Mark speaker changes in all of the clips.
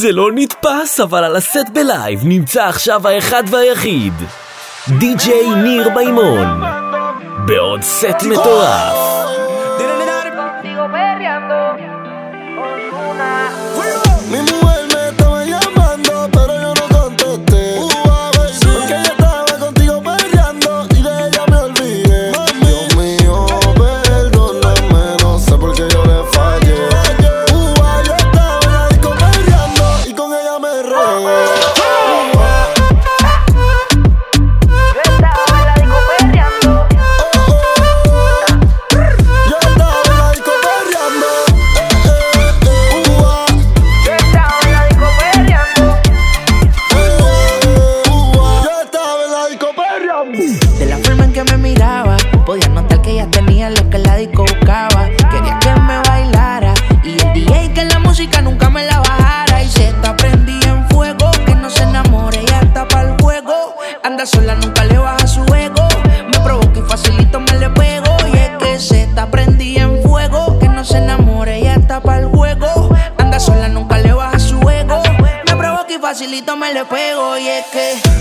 Speaker 1: זה לא נתפס, אבל על הסט בלייב נמצא עכשיו האחד והיחיד. די.ג'יי ניר מימון. בעוד סט מטורף.
Speaker 2: que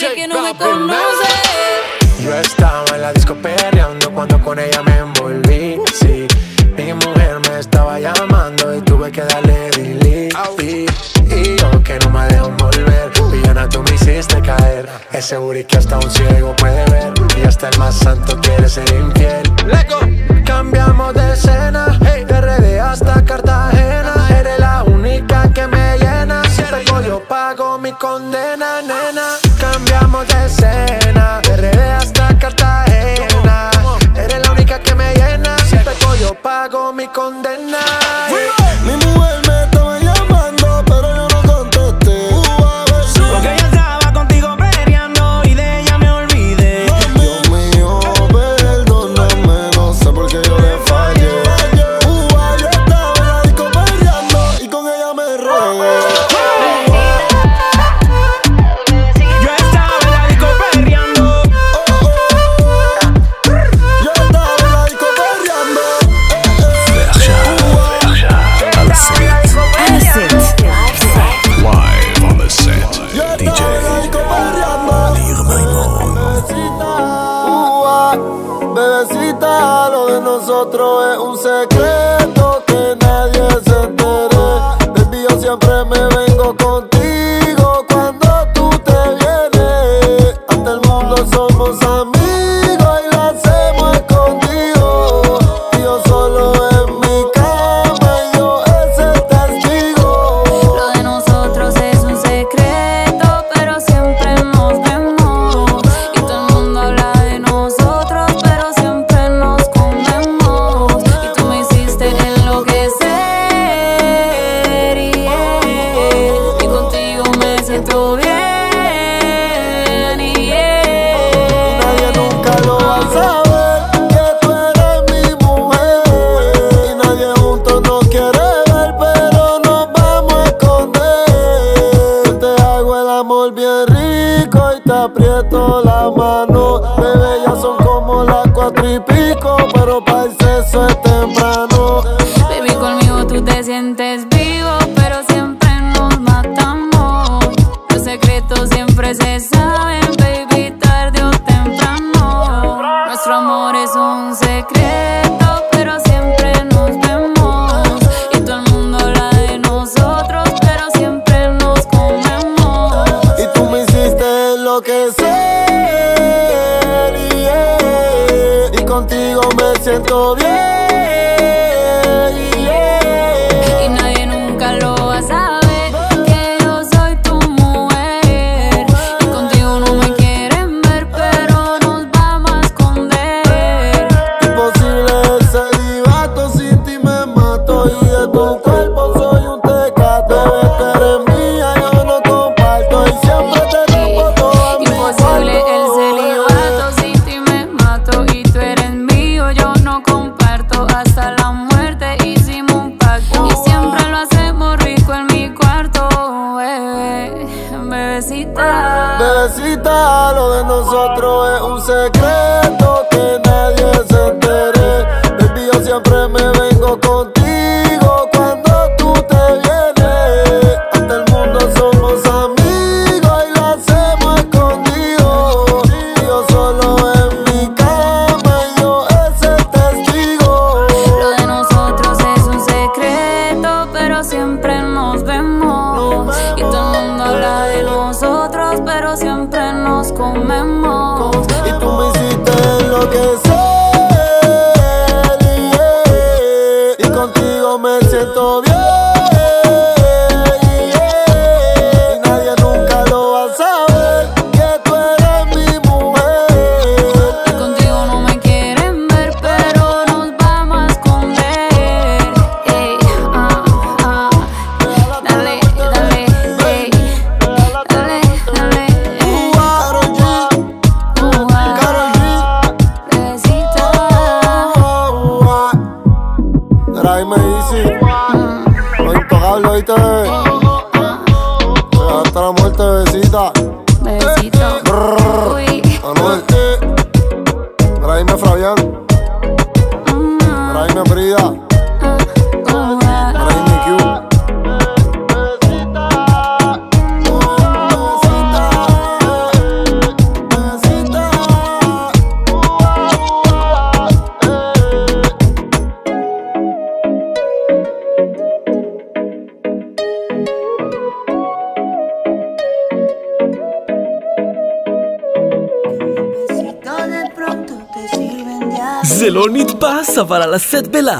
Speaker 2: Yo
Speaker 3: estaba en la disco perreando cuando con ella
Speaker 1: me envolví. Sí, mi mujer me estaba llamando y tuve que darle delete. Y
Speaker 4: yo que no
Speaker 1: me dejo volver. Villana, tú me hiciste caer. Es seguro que hasta un ciego puede ver. Y
Speaker 5: hasta el más santo quiere ser infiel. Leco. Cambiamos de escena, hey. de
Speaker 6: RD hasta Cartagena. Eres la única que me llena. Si te yo pago mi condena. todo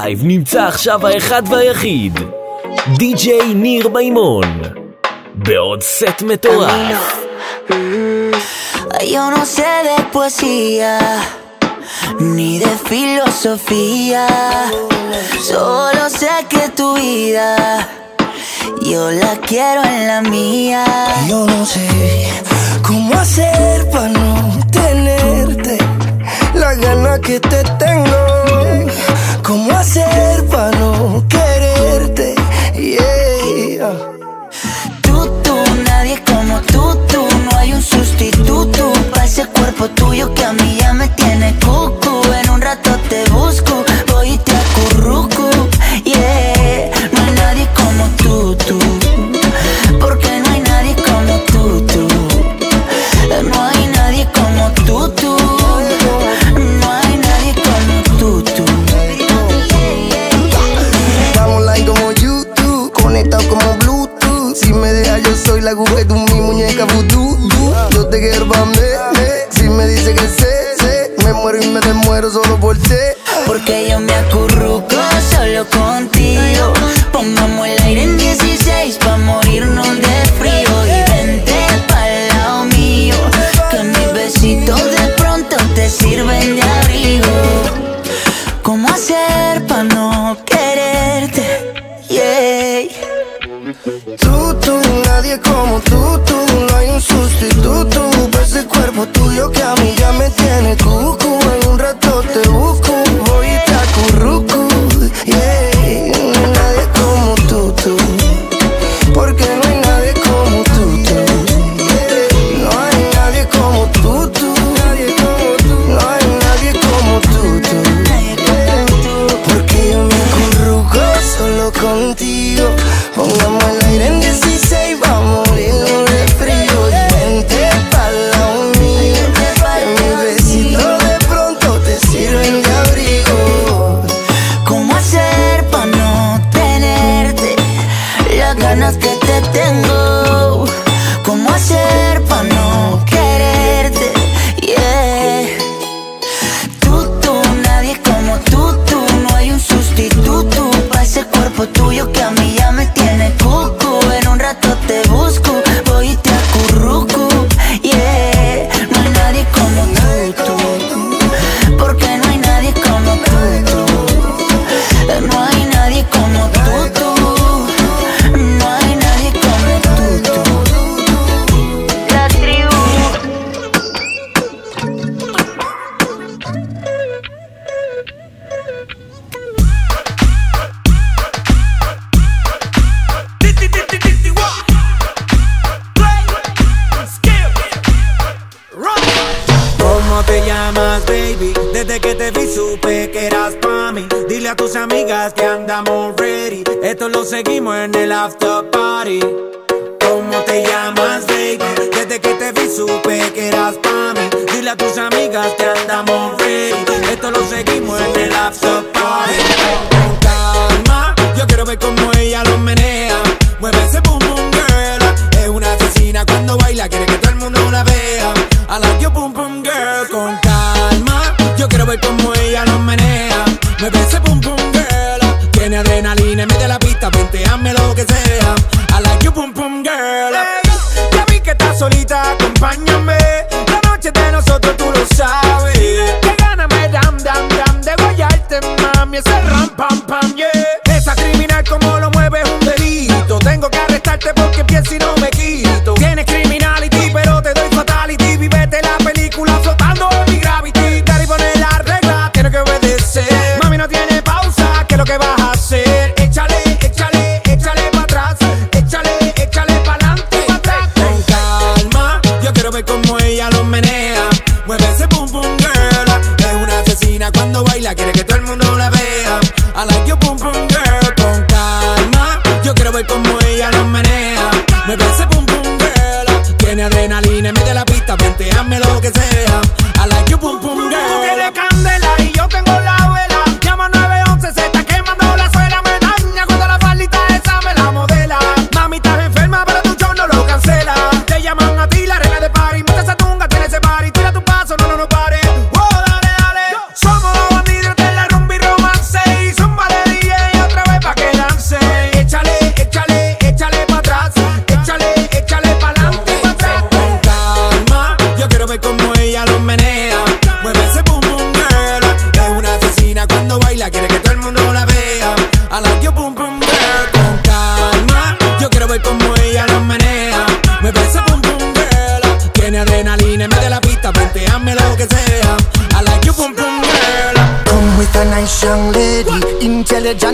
Speaker 6: הסט בלייב נמצא עכשיו האחד והיחיד, די.ג'יי ניר מימון, בעוד סט מטורף. Yo no sé de poesía ni de filosofía, solo sé que tu vida yo la quiero en la mía. Yo no sé
Speaker 5: cómo hacer para no tenerte la gana que te tengo. ¿Cómo hacer para no quererte? Yeah. Tú, tú, nadie como tú, tú. No hay un sustituto para ese cuerpo tuyo que a mí ya me tiene cucu. En un rato te busco,
Speaker 7: me muero solo por ti.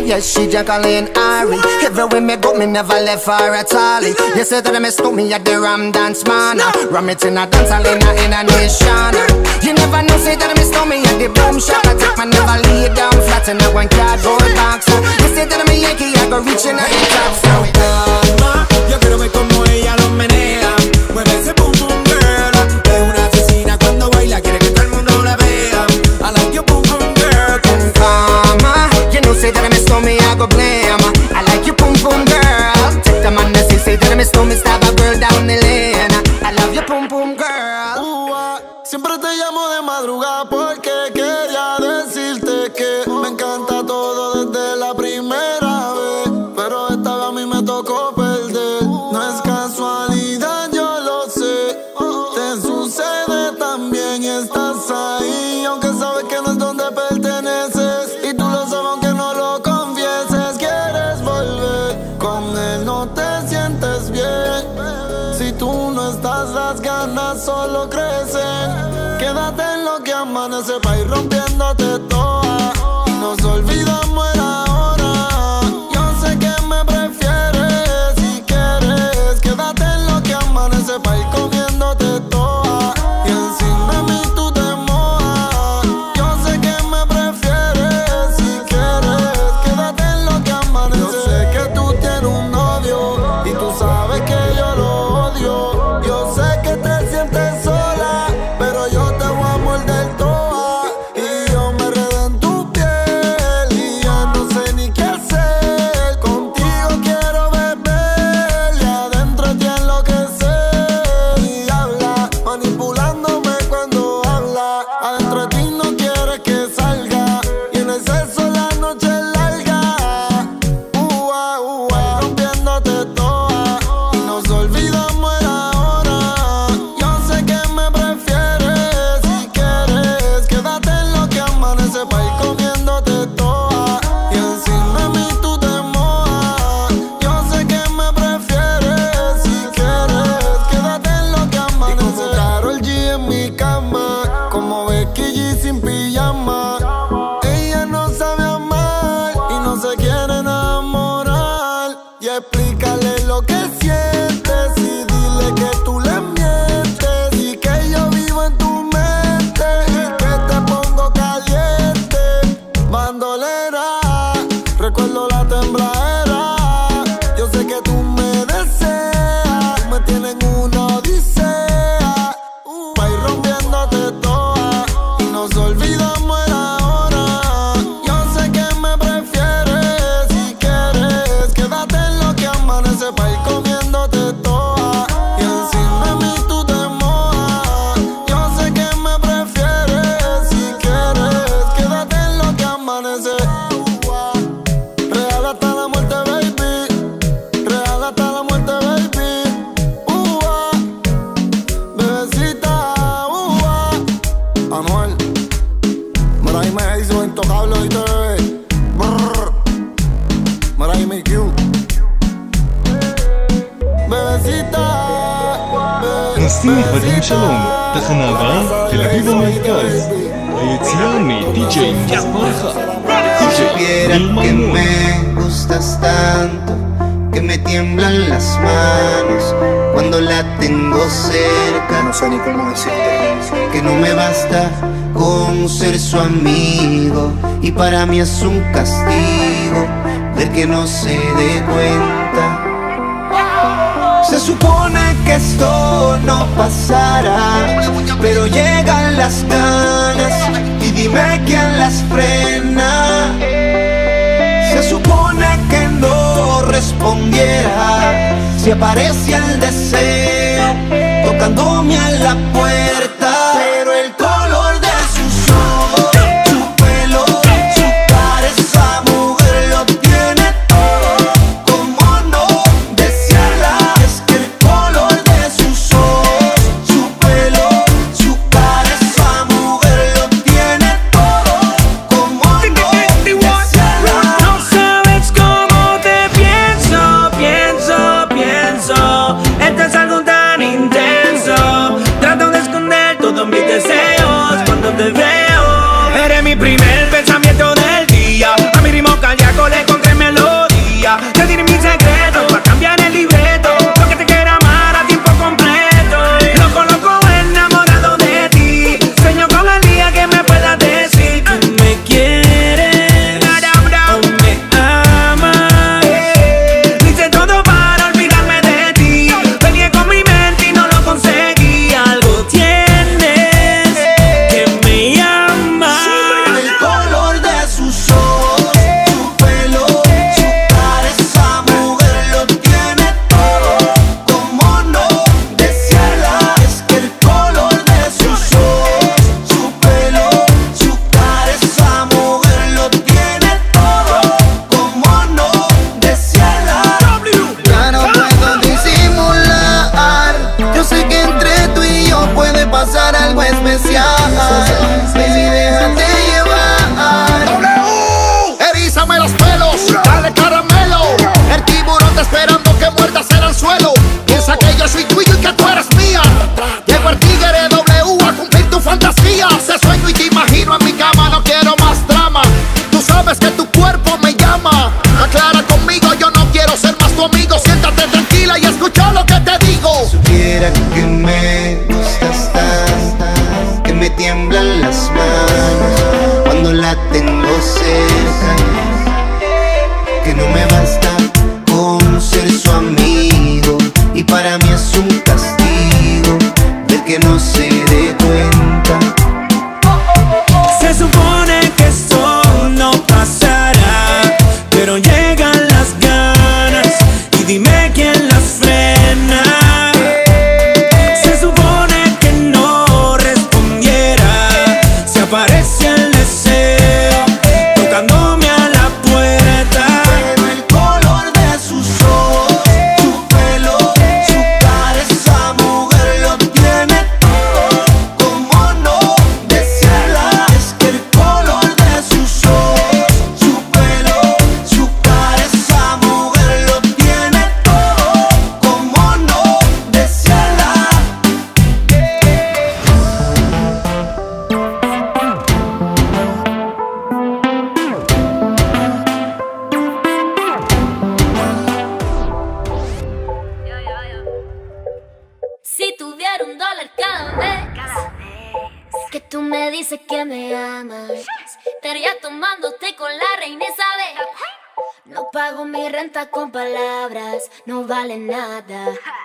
Speaker 6: Yes, she Jacqueline Ari. Everywhere me go, me never left her at all. You say that me stole me at the Ram Dance Man. Ram it in a dance hall in a, in a nation. You never know, say that me stole me at the Boom Shop. I take my never lay down flat in a one cardboard box. You say that I'm a Yankee, I go reaching out top. Castigo ver que no se dé cuenta. Se supone que esto no pasará, pero llegan las ganas y dime quién las frena. Se supone que no respondiera si aparece el deseo tocándome a la puerta.
Speaker 8: Estaría tomándote con la reina Isabel. No pago mi renta con palabras, no vale nada.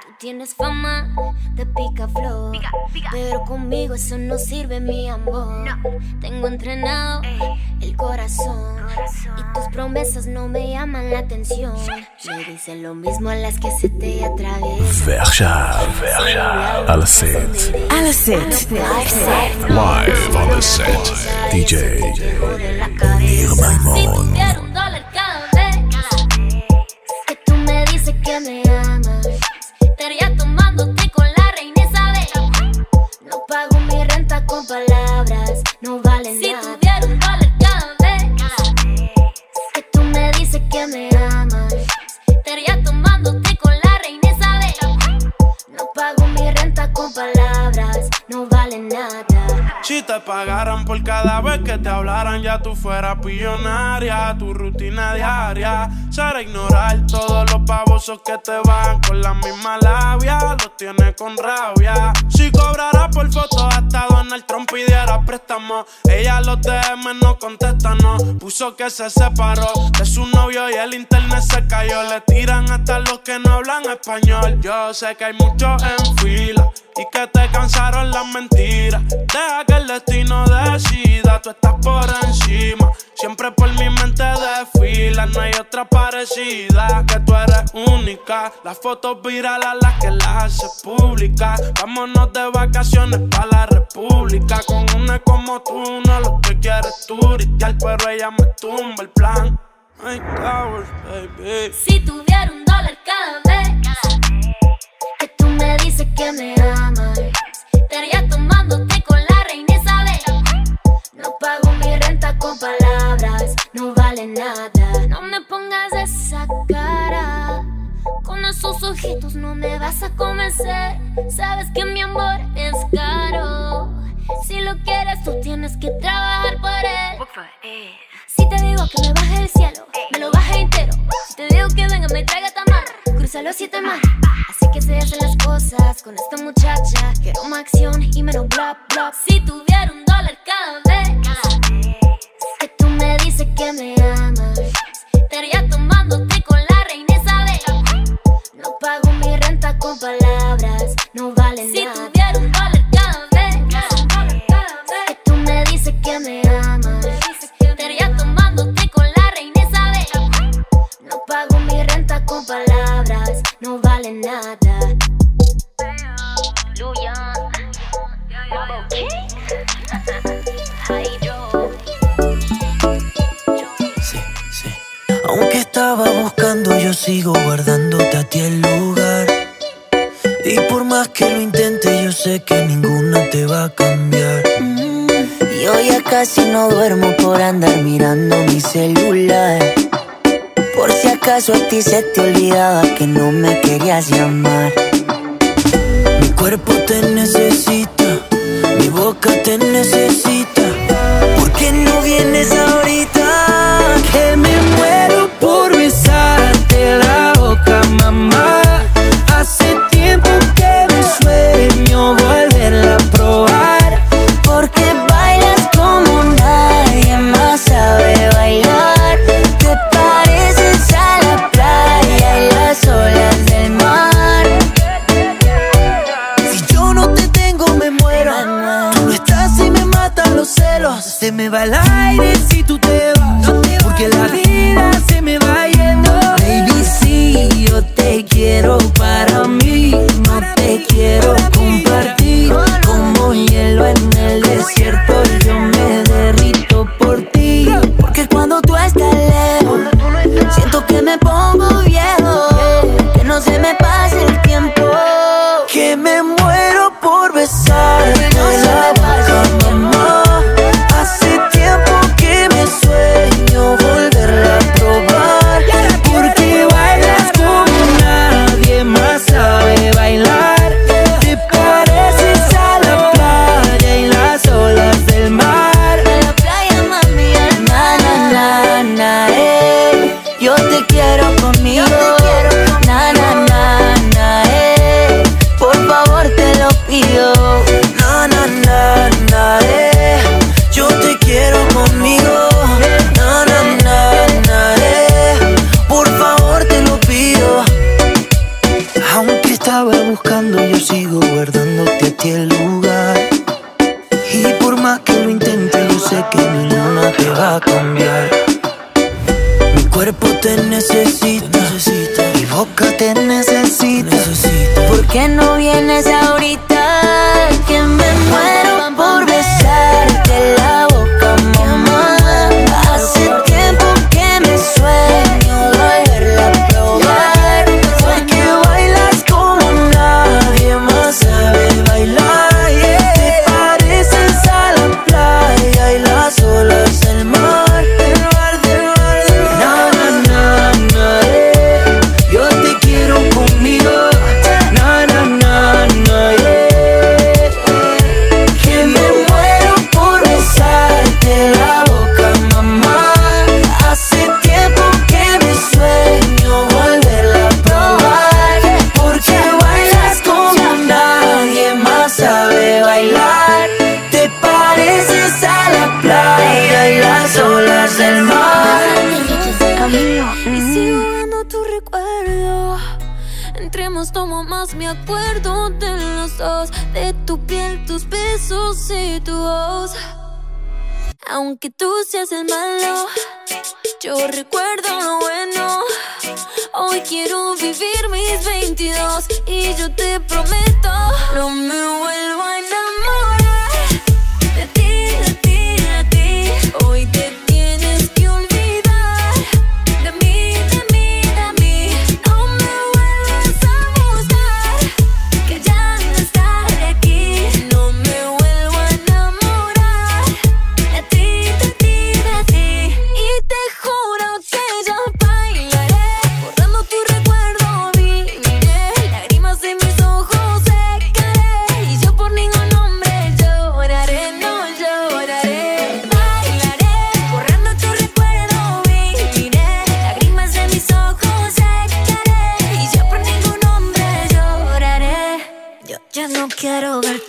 Speaker 8: Tú tienes fama de picaflor, pica, pica. pero conmigo eso no sirve, mi amor. No. Tengo entrenado eh. el corazón, y tus promesas no me llaman la atención. Sí. Me dicen lo mismo a las que se te atraviesan.
Speaker 9: Verja, verja, al
Speaker 8: set. Al set.
Speaker 9: Live on the set. DJ
Speaker 10: Irmaimon. Pagaran por cada vez que te hablaran, ya tú fueras pillonaria. Tu rutina diaria será ignorar todos los pavosos que te van con la misma labia. Los tienes con rabia. Si cobrara por foto, hasta Donald Trump pidiera préstamo. Ella los DM no contesta, no. Puso que se separó de su novio y el internet se cayó. Le tiran hasta los que no hablan español. Yo sé que hay muchos en fila y que te cansaron las mentiras. Deja que el destino decida, tú estás por encima. Siempre por mi mente desfila, no hay otra parecida. Que tú eres única. Las fotos virales las que las hace pública. Vámonos de vacaciones para la república. Con una como tú, no lo que quieres turistear, pero ella me tumba el plan. Towers, baby.
Speaker 8: Si tuviera un dólar cada vez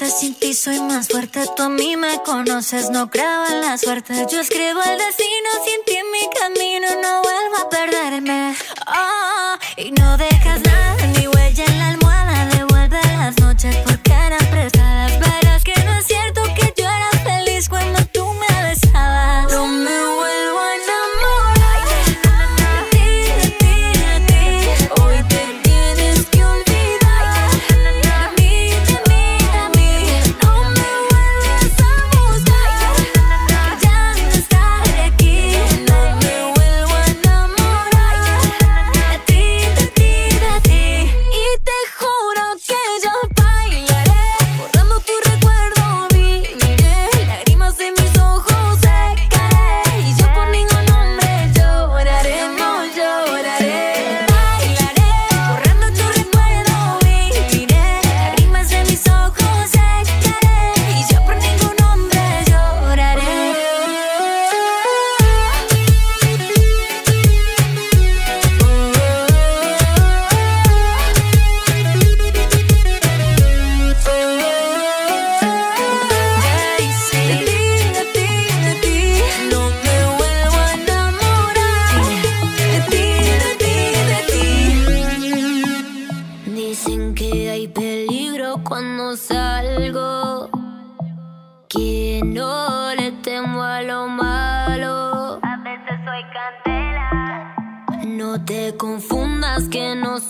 Speaker 11: fuerte, sin ti soy más fuerte. Tú a mí me conoces, no creo en la suerte. Yo escribo el destino, sin ti en mi camino no vuelvo a perderme. Oh, y no dejas nada, mi huella en la almohada. Devuelve las noches porque eran prestadas.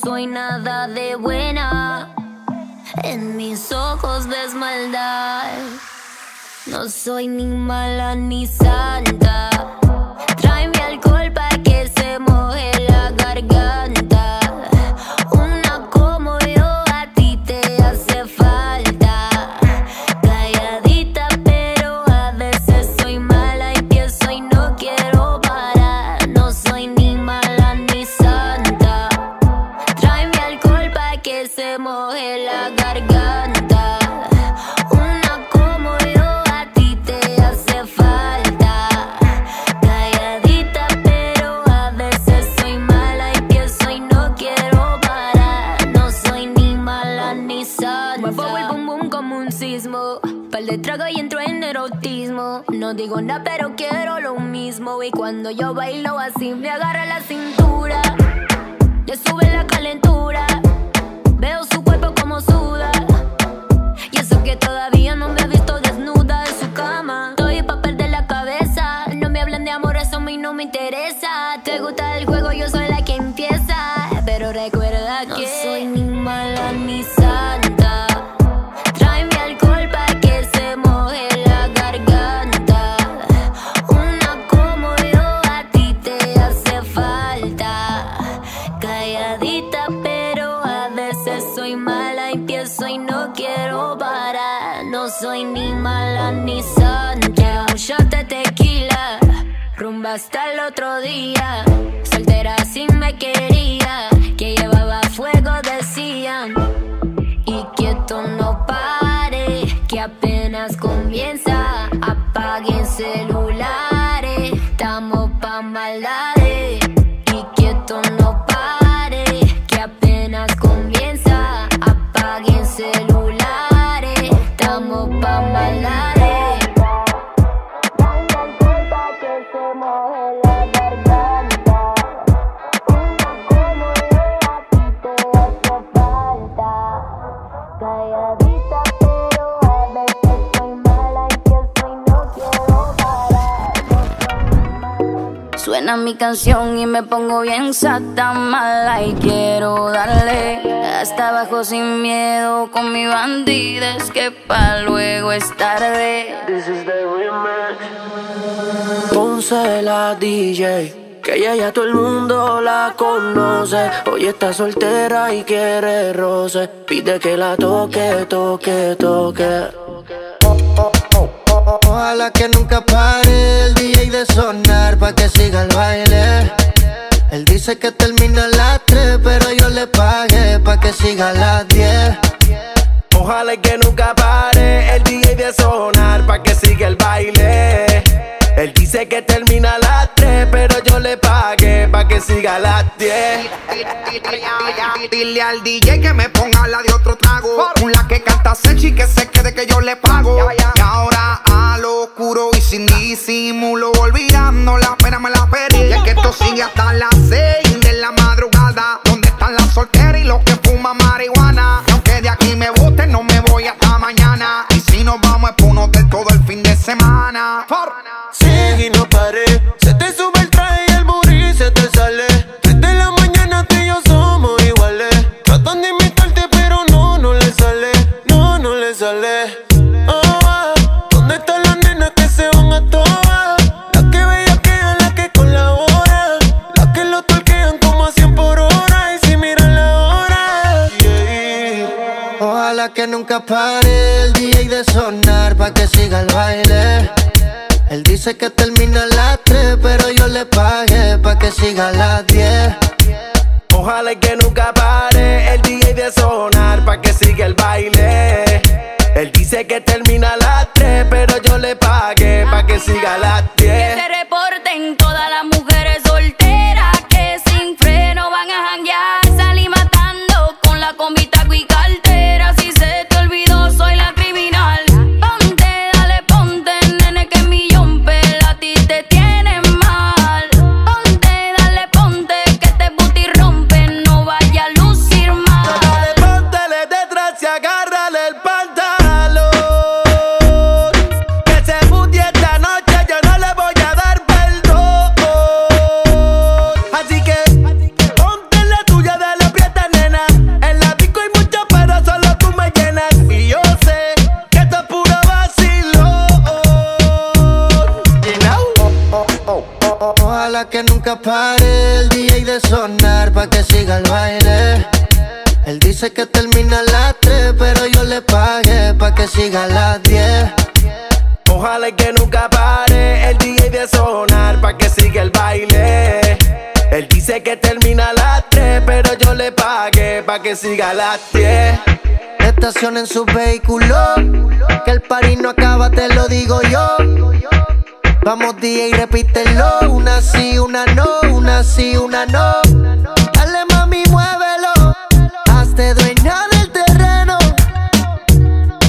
Speaker 12: Soy nada de buena. En mis ojos ves maldad. No soy ni mala ni santa. Tráeme
Speaker 13: Suena mi canción y me pongo bien sata mala y quiero darle hasta abajo sin miedo con mi bandida es que pa luego es tarde.
Speaker 14: Ponce la DJ. Que ella ya todo el mundo la conoce. Hoy está soltera y quiere roce. Pide que la toque, toque, toque.
Speaker 5: Ojalá que nunca pare el DJ de sonar pa' que siga el baile. Él dice que termina a las 3, pero yo le pagué pa' que siga a las 10.
Speaker 15: Ojalá que nunca pare el DJ de sonar pa' que siga el baile. Él dice que termina a las 3, pero yo le pagué pa' que siga a las 10.
Speaker 16: Dile al DJ que me ponga la de otro trago. Una que canta Sechi que se quede que yo le pago. Y ahora a lo oscuro y sin disimulo, olvidando la pena me la perdí. Y es que esto sigue hasta las 6 de la madrugada. ¿Dónde están las solteras y los que fuman marihuana? Y aunque de aquí me guste, no me voy hasta mañana. Y si nos vamos es pa' un hotel todo el fin de semana.
Speaker 14: Y no pare. Se te sube el traje y el booty se te sale. Desde la mañana tú y yo somos iguales. Tratan de imitarte, pero no, no le sale. No, no le sale. Oh, ah. ¿Dónde están las nenas que se van a todas? Las que bellaquean, las que colaboran. Las que lo torquean como a 100 por hora. Y si miran la hora.
Speaker 5: Ojalá que nunca pare dice que termina a las 3, pero yo le pagué pa' que siga a las 10.
Speaker 15: Ojalá y que nunca pare el DJ de sonar pa' que siga el baile. Él dice que termina a las
Speaker 5: pare el DJ de sonar pa' que siga el baile. Él dice que termina a las 3, pero yo le pagué pa' que siga a las 10.
Speaker 15: Ojalá que nunca pare el DJ de sonar pa' que siga el baile. Él dice que termina a las 3, pero yo le pagué pa' que siga a las 10.
Speaker 5: Estación en su vehículo, que el party no acaba, te lo digo yo. Vamos DJ, repítelo, una sí, una no, una sí, una no. Dale mami, muévelo, hazte dueña del terreno.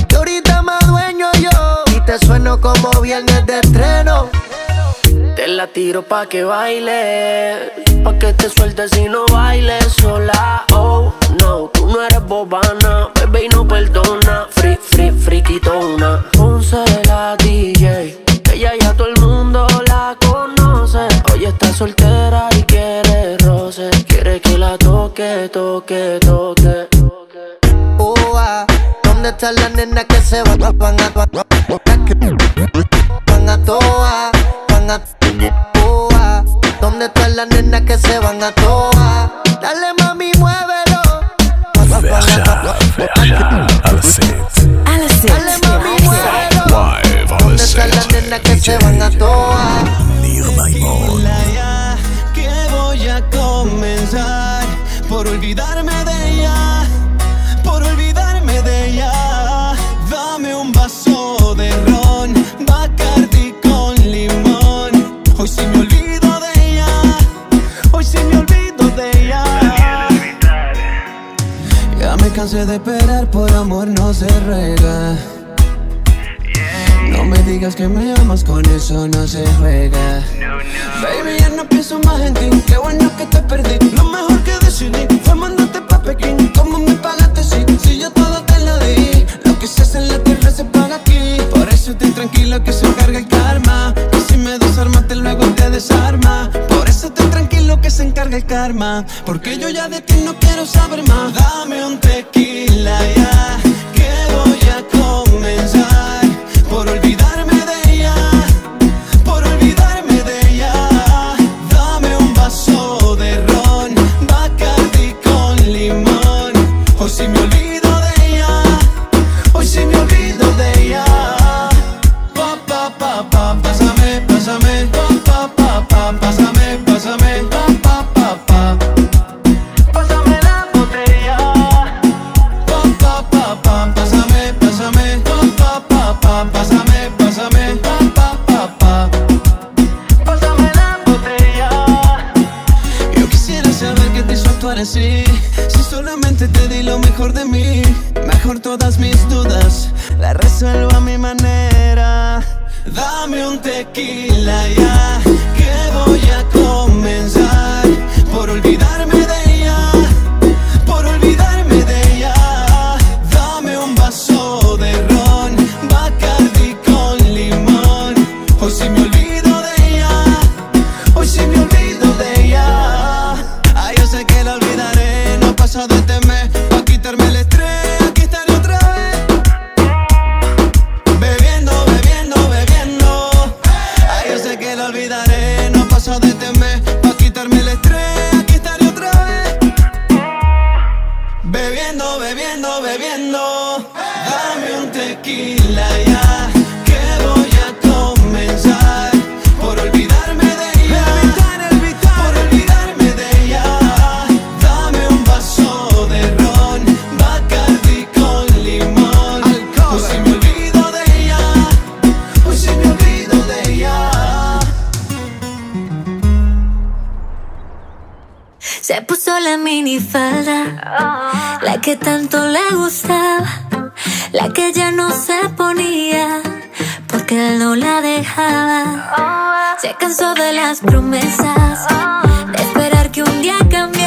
Speaker 5: Que ahorita más dueño yo, y te sueno como viernes de estreno.
Speaker 17: Te la tiro pa' que baile, pa' que te sueltes y no bailes sola. Oh, no, tú no eres bobana, bebé y no perdona. Free, free, friquitona. Ponce la DJ, ella ya todo el Hoy está soltera y quiere roce, quiere que la toque, toque, toque.
Speaker 5: Oh, ah, ¿dónde están las nenas que se van, van a, van a, van a toa, van a toa? ¿Dónde están las nenas que se van a toa? Dale mami, muévelo.
Speaker 9: Verja, Verja, à la 7.
Speaker 11: À la 7.
Speaker 5: Dale mami, muévelo.
Speaker 9: Live
Speaker 5: ¿Dónde están las
Speaker 9: set.
Speaker 5: nenas que se van a toa?
Speaker 9: Maimon.
Speaker 18: ya que voy a comenzar por olvidarme de ella, por olvidarme de ella. Dame un vaso de ron, Bacardi con limón. Hoy sí me olvido de ella, hoy sí me olvido de ella. Ya me cansé de esperar, por amor no se ruega. No me digas que me amas, con eso no se juega. Baby, ya no pienso más en ti. Qué bueno que te perdí. Lo mejor que decidí fue mandarte pa' Pekín. ¿Cómo me pagaste si, si yo todo te lo di? Lo que se hace en la tierra se paga aquí. Por eso estoy tranquilo que se encarga el karma. Que si me desarmaste, luego te desarma. Por eso estoy tranquilo que se encarga el karma. Porque yo ya de ti no quiero saber más. Dame un tequila ya.
Speaker 12: Se puso la minifalda, la que tanto le gustaba, la que ya no se ponía, porque él no la dejaba. Se cansó de las promesas, de esperar que un día cambiara,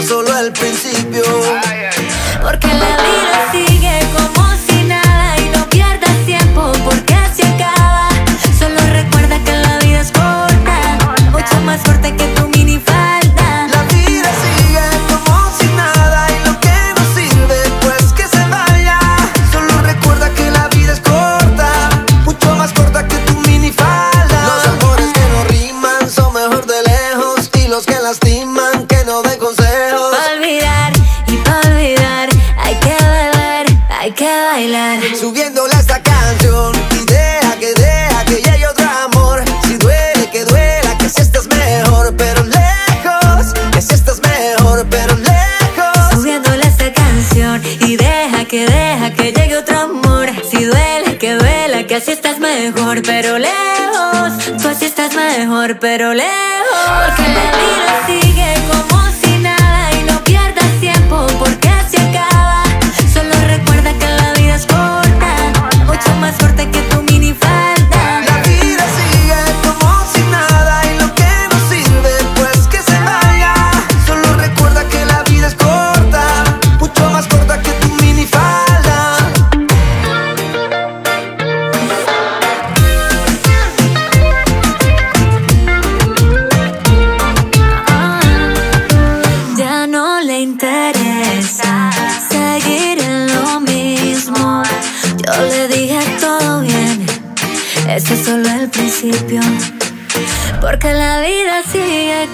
Speaker 5: solo el principio.
Speaker 12: Porque la vida sigue
Speaker 11: mejor, pero lejos. Tú así estás mejor, pero lejos. Que el tiro sigue como si nada y no pierdas tiempo porque se acaba. Solo recuerda que la vida es corta, mucho más fuerte que
Speaker 19: tú.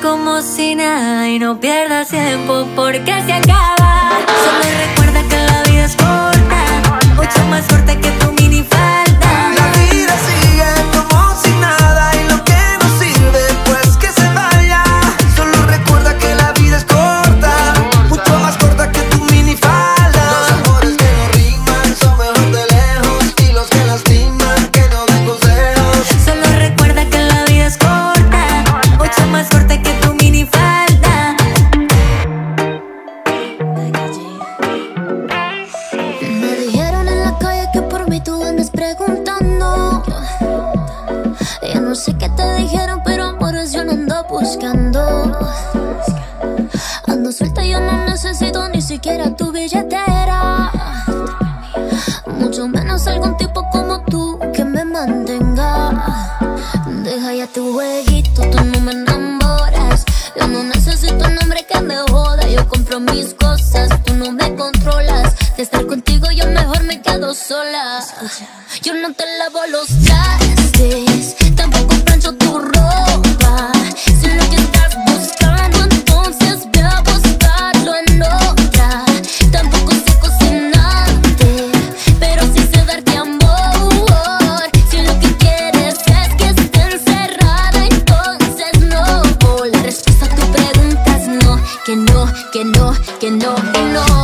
Speaker 19: Como si nada y no
Speaker 11: pierdas tiempo porque se acaba. Solo recuerda que la vida es corta, mucho más
Speaker 19: corta que
Speaker 12: tú. que no, que no, que no.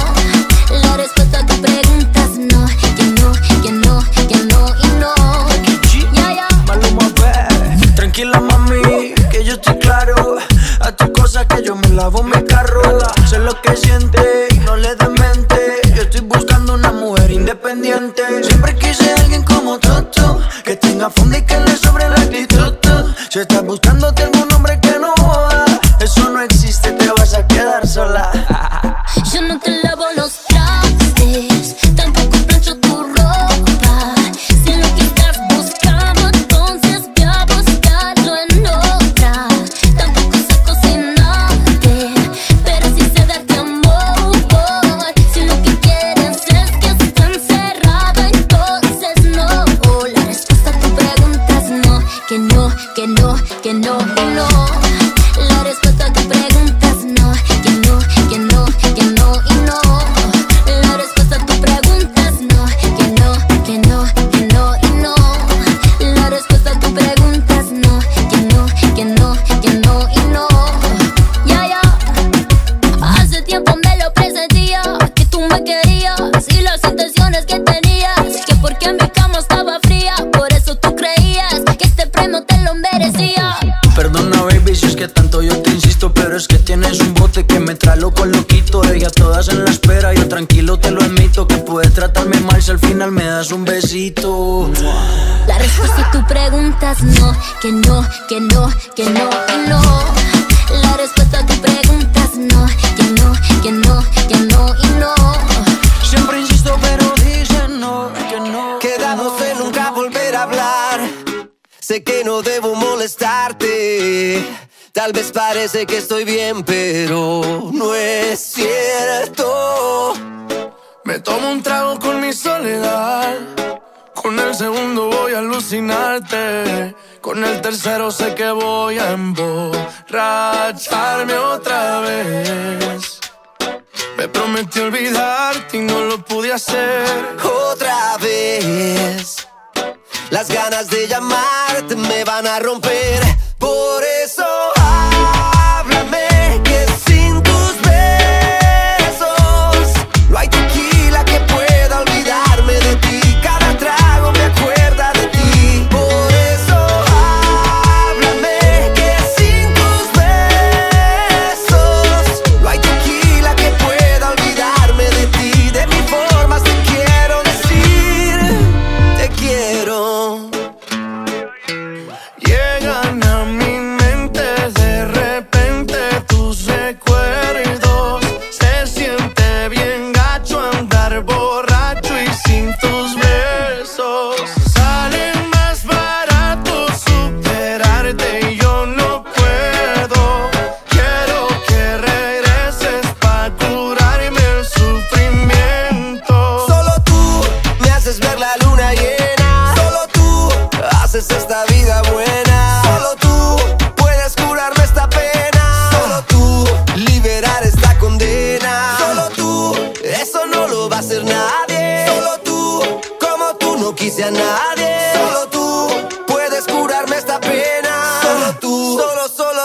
Speaker 19: Sé que no
Speaker 5: debo molestarte. Tal vez parece que estoy bien, pero no es cierto.
Speaker 20: Me tomo un trago con mi soledad. Con el segundo voy a alucinarte. Con el tercero sé que voy a emborracharme otra vez. Me prometí olvidarte y no lo pude hacer.
Speaker 5: Otra vez. Las ganas de llamar me van a romper.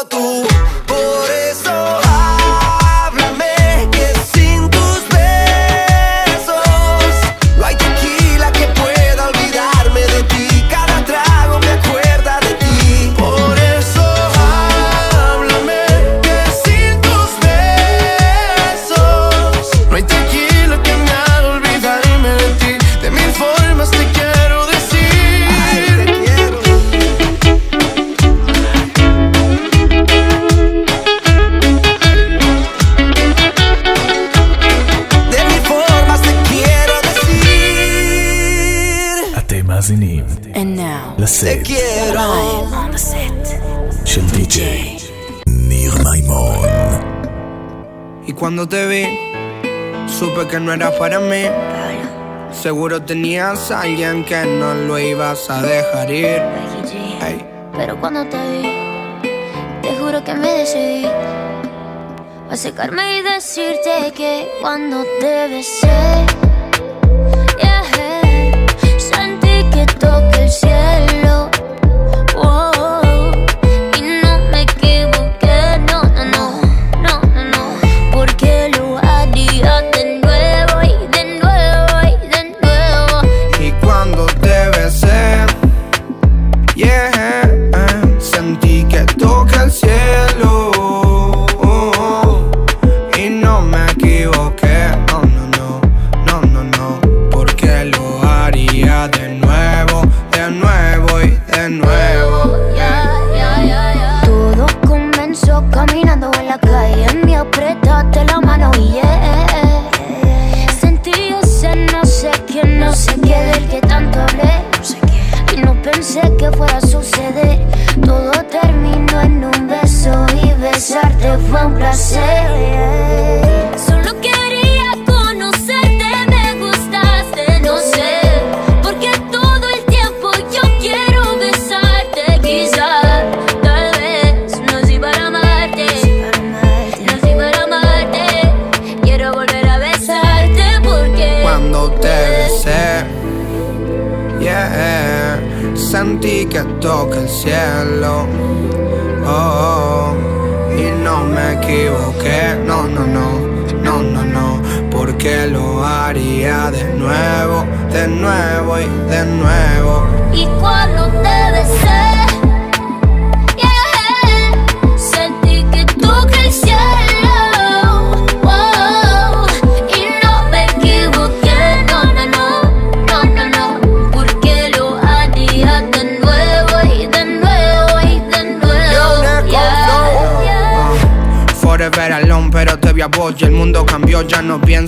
Speaker 5: tú.
Speaker 21: cuando te vi, supe que no era para mí. Seguro tenías a alguien que no lo ibas a dejar ir. Hey.
Speaker 12: Pero cuando te vi, te juro que me decidí a secarme y decirte que cuando te besé.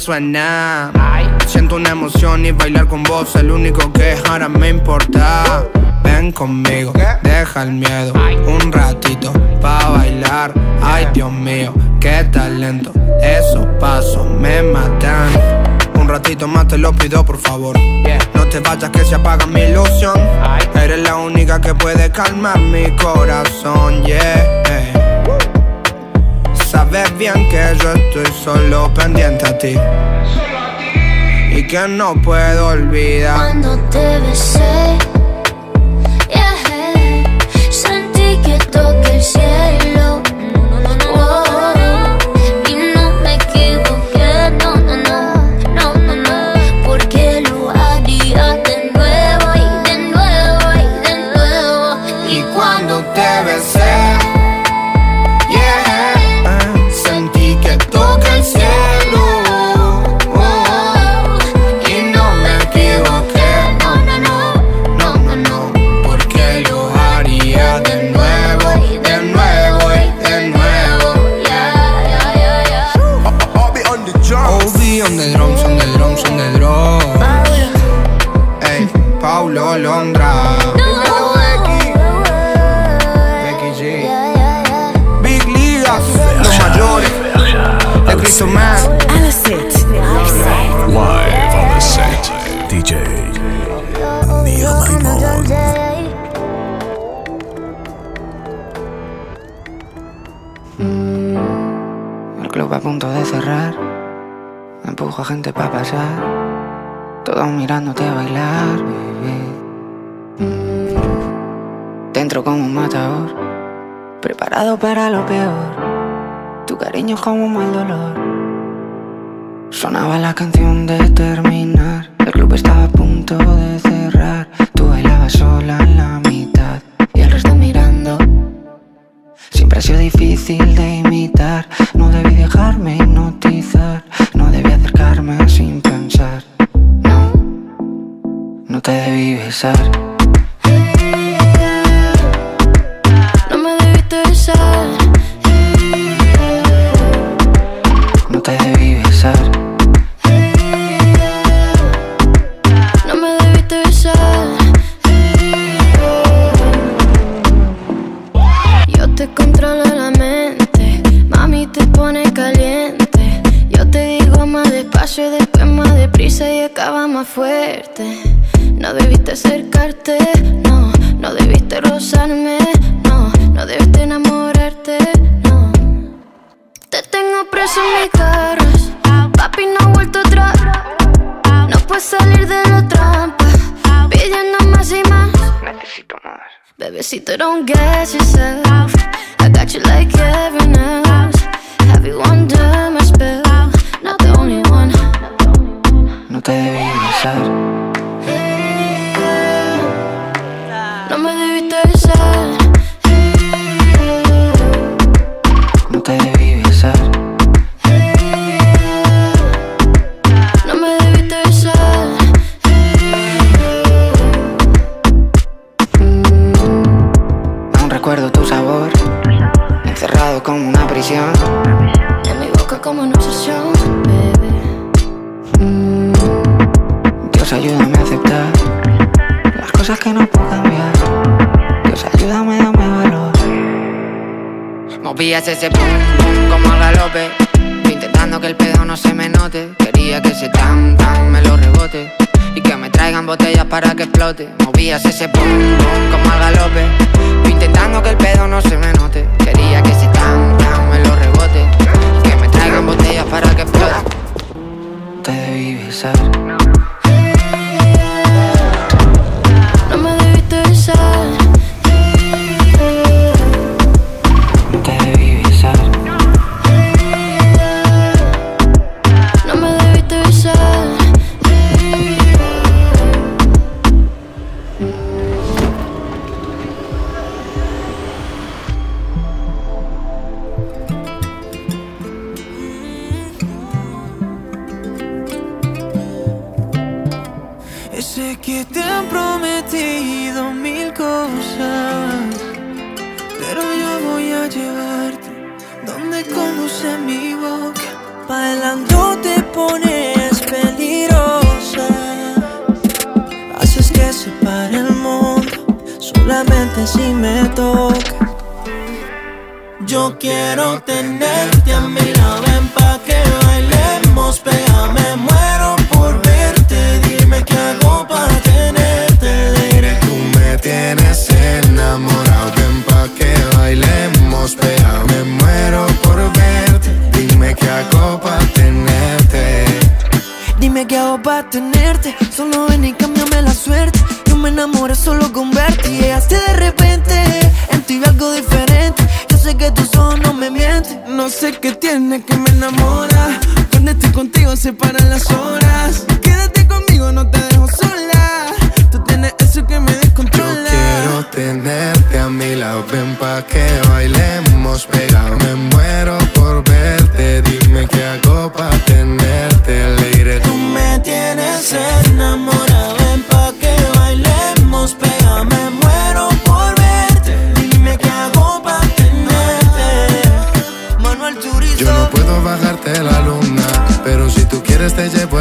Speaker 21: pienso en nada. Siento una emoción y bailar con vos el único que ahora me importa. Ven conmigo, deja el miedo un ratito pa' bailar. Ay, Dios mío, qué talento. Esos pasos me matan. Un ratito más te lo pido, por favor. No te vayas que se apaga mi ilusión. Eres la única que puede calmar mi corazón, yeah. Sabes bien que yo estoy solo pendiente a ti. Y que no puedo olvidar.
Speaker 12: Cuando te besé.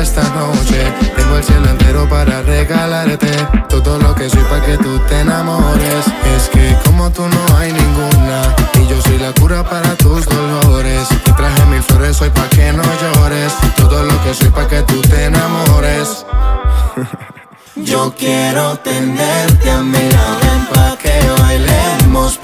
Speaker 22: esta noche. Tengo el cielo entero para regalarte todo lo que soy para que tú te enamores. Es que como tú no hay ninguna y yo soy la cura para tus dolores. Te traje mis flores hoy para que no llores. Todo lo que soy para que tú te enamores.
Speaker 18: Yo quiero tenerte a mi lado para que bailemos.